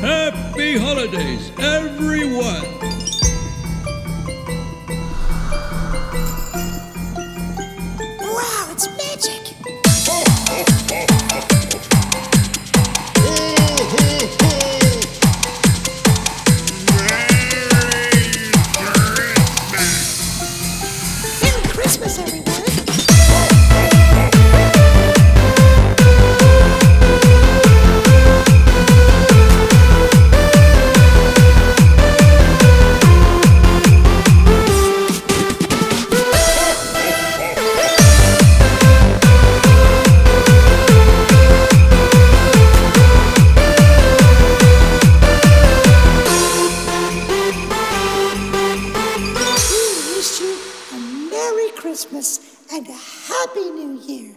Happy holidays, everyone! Wow, it's magic! Merry Christmas, everyone! Christmas and a Happy New Year.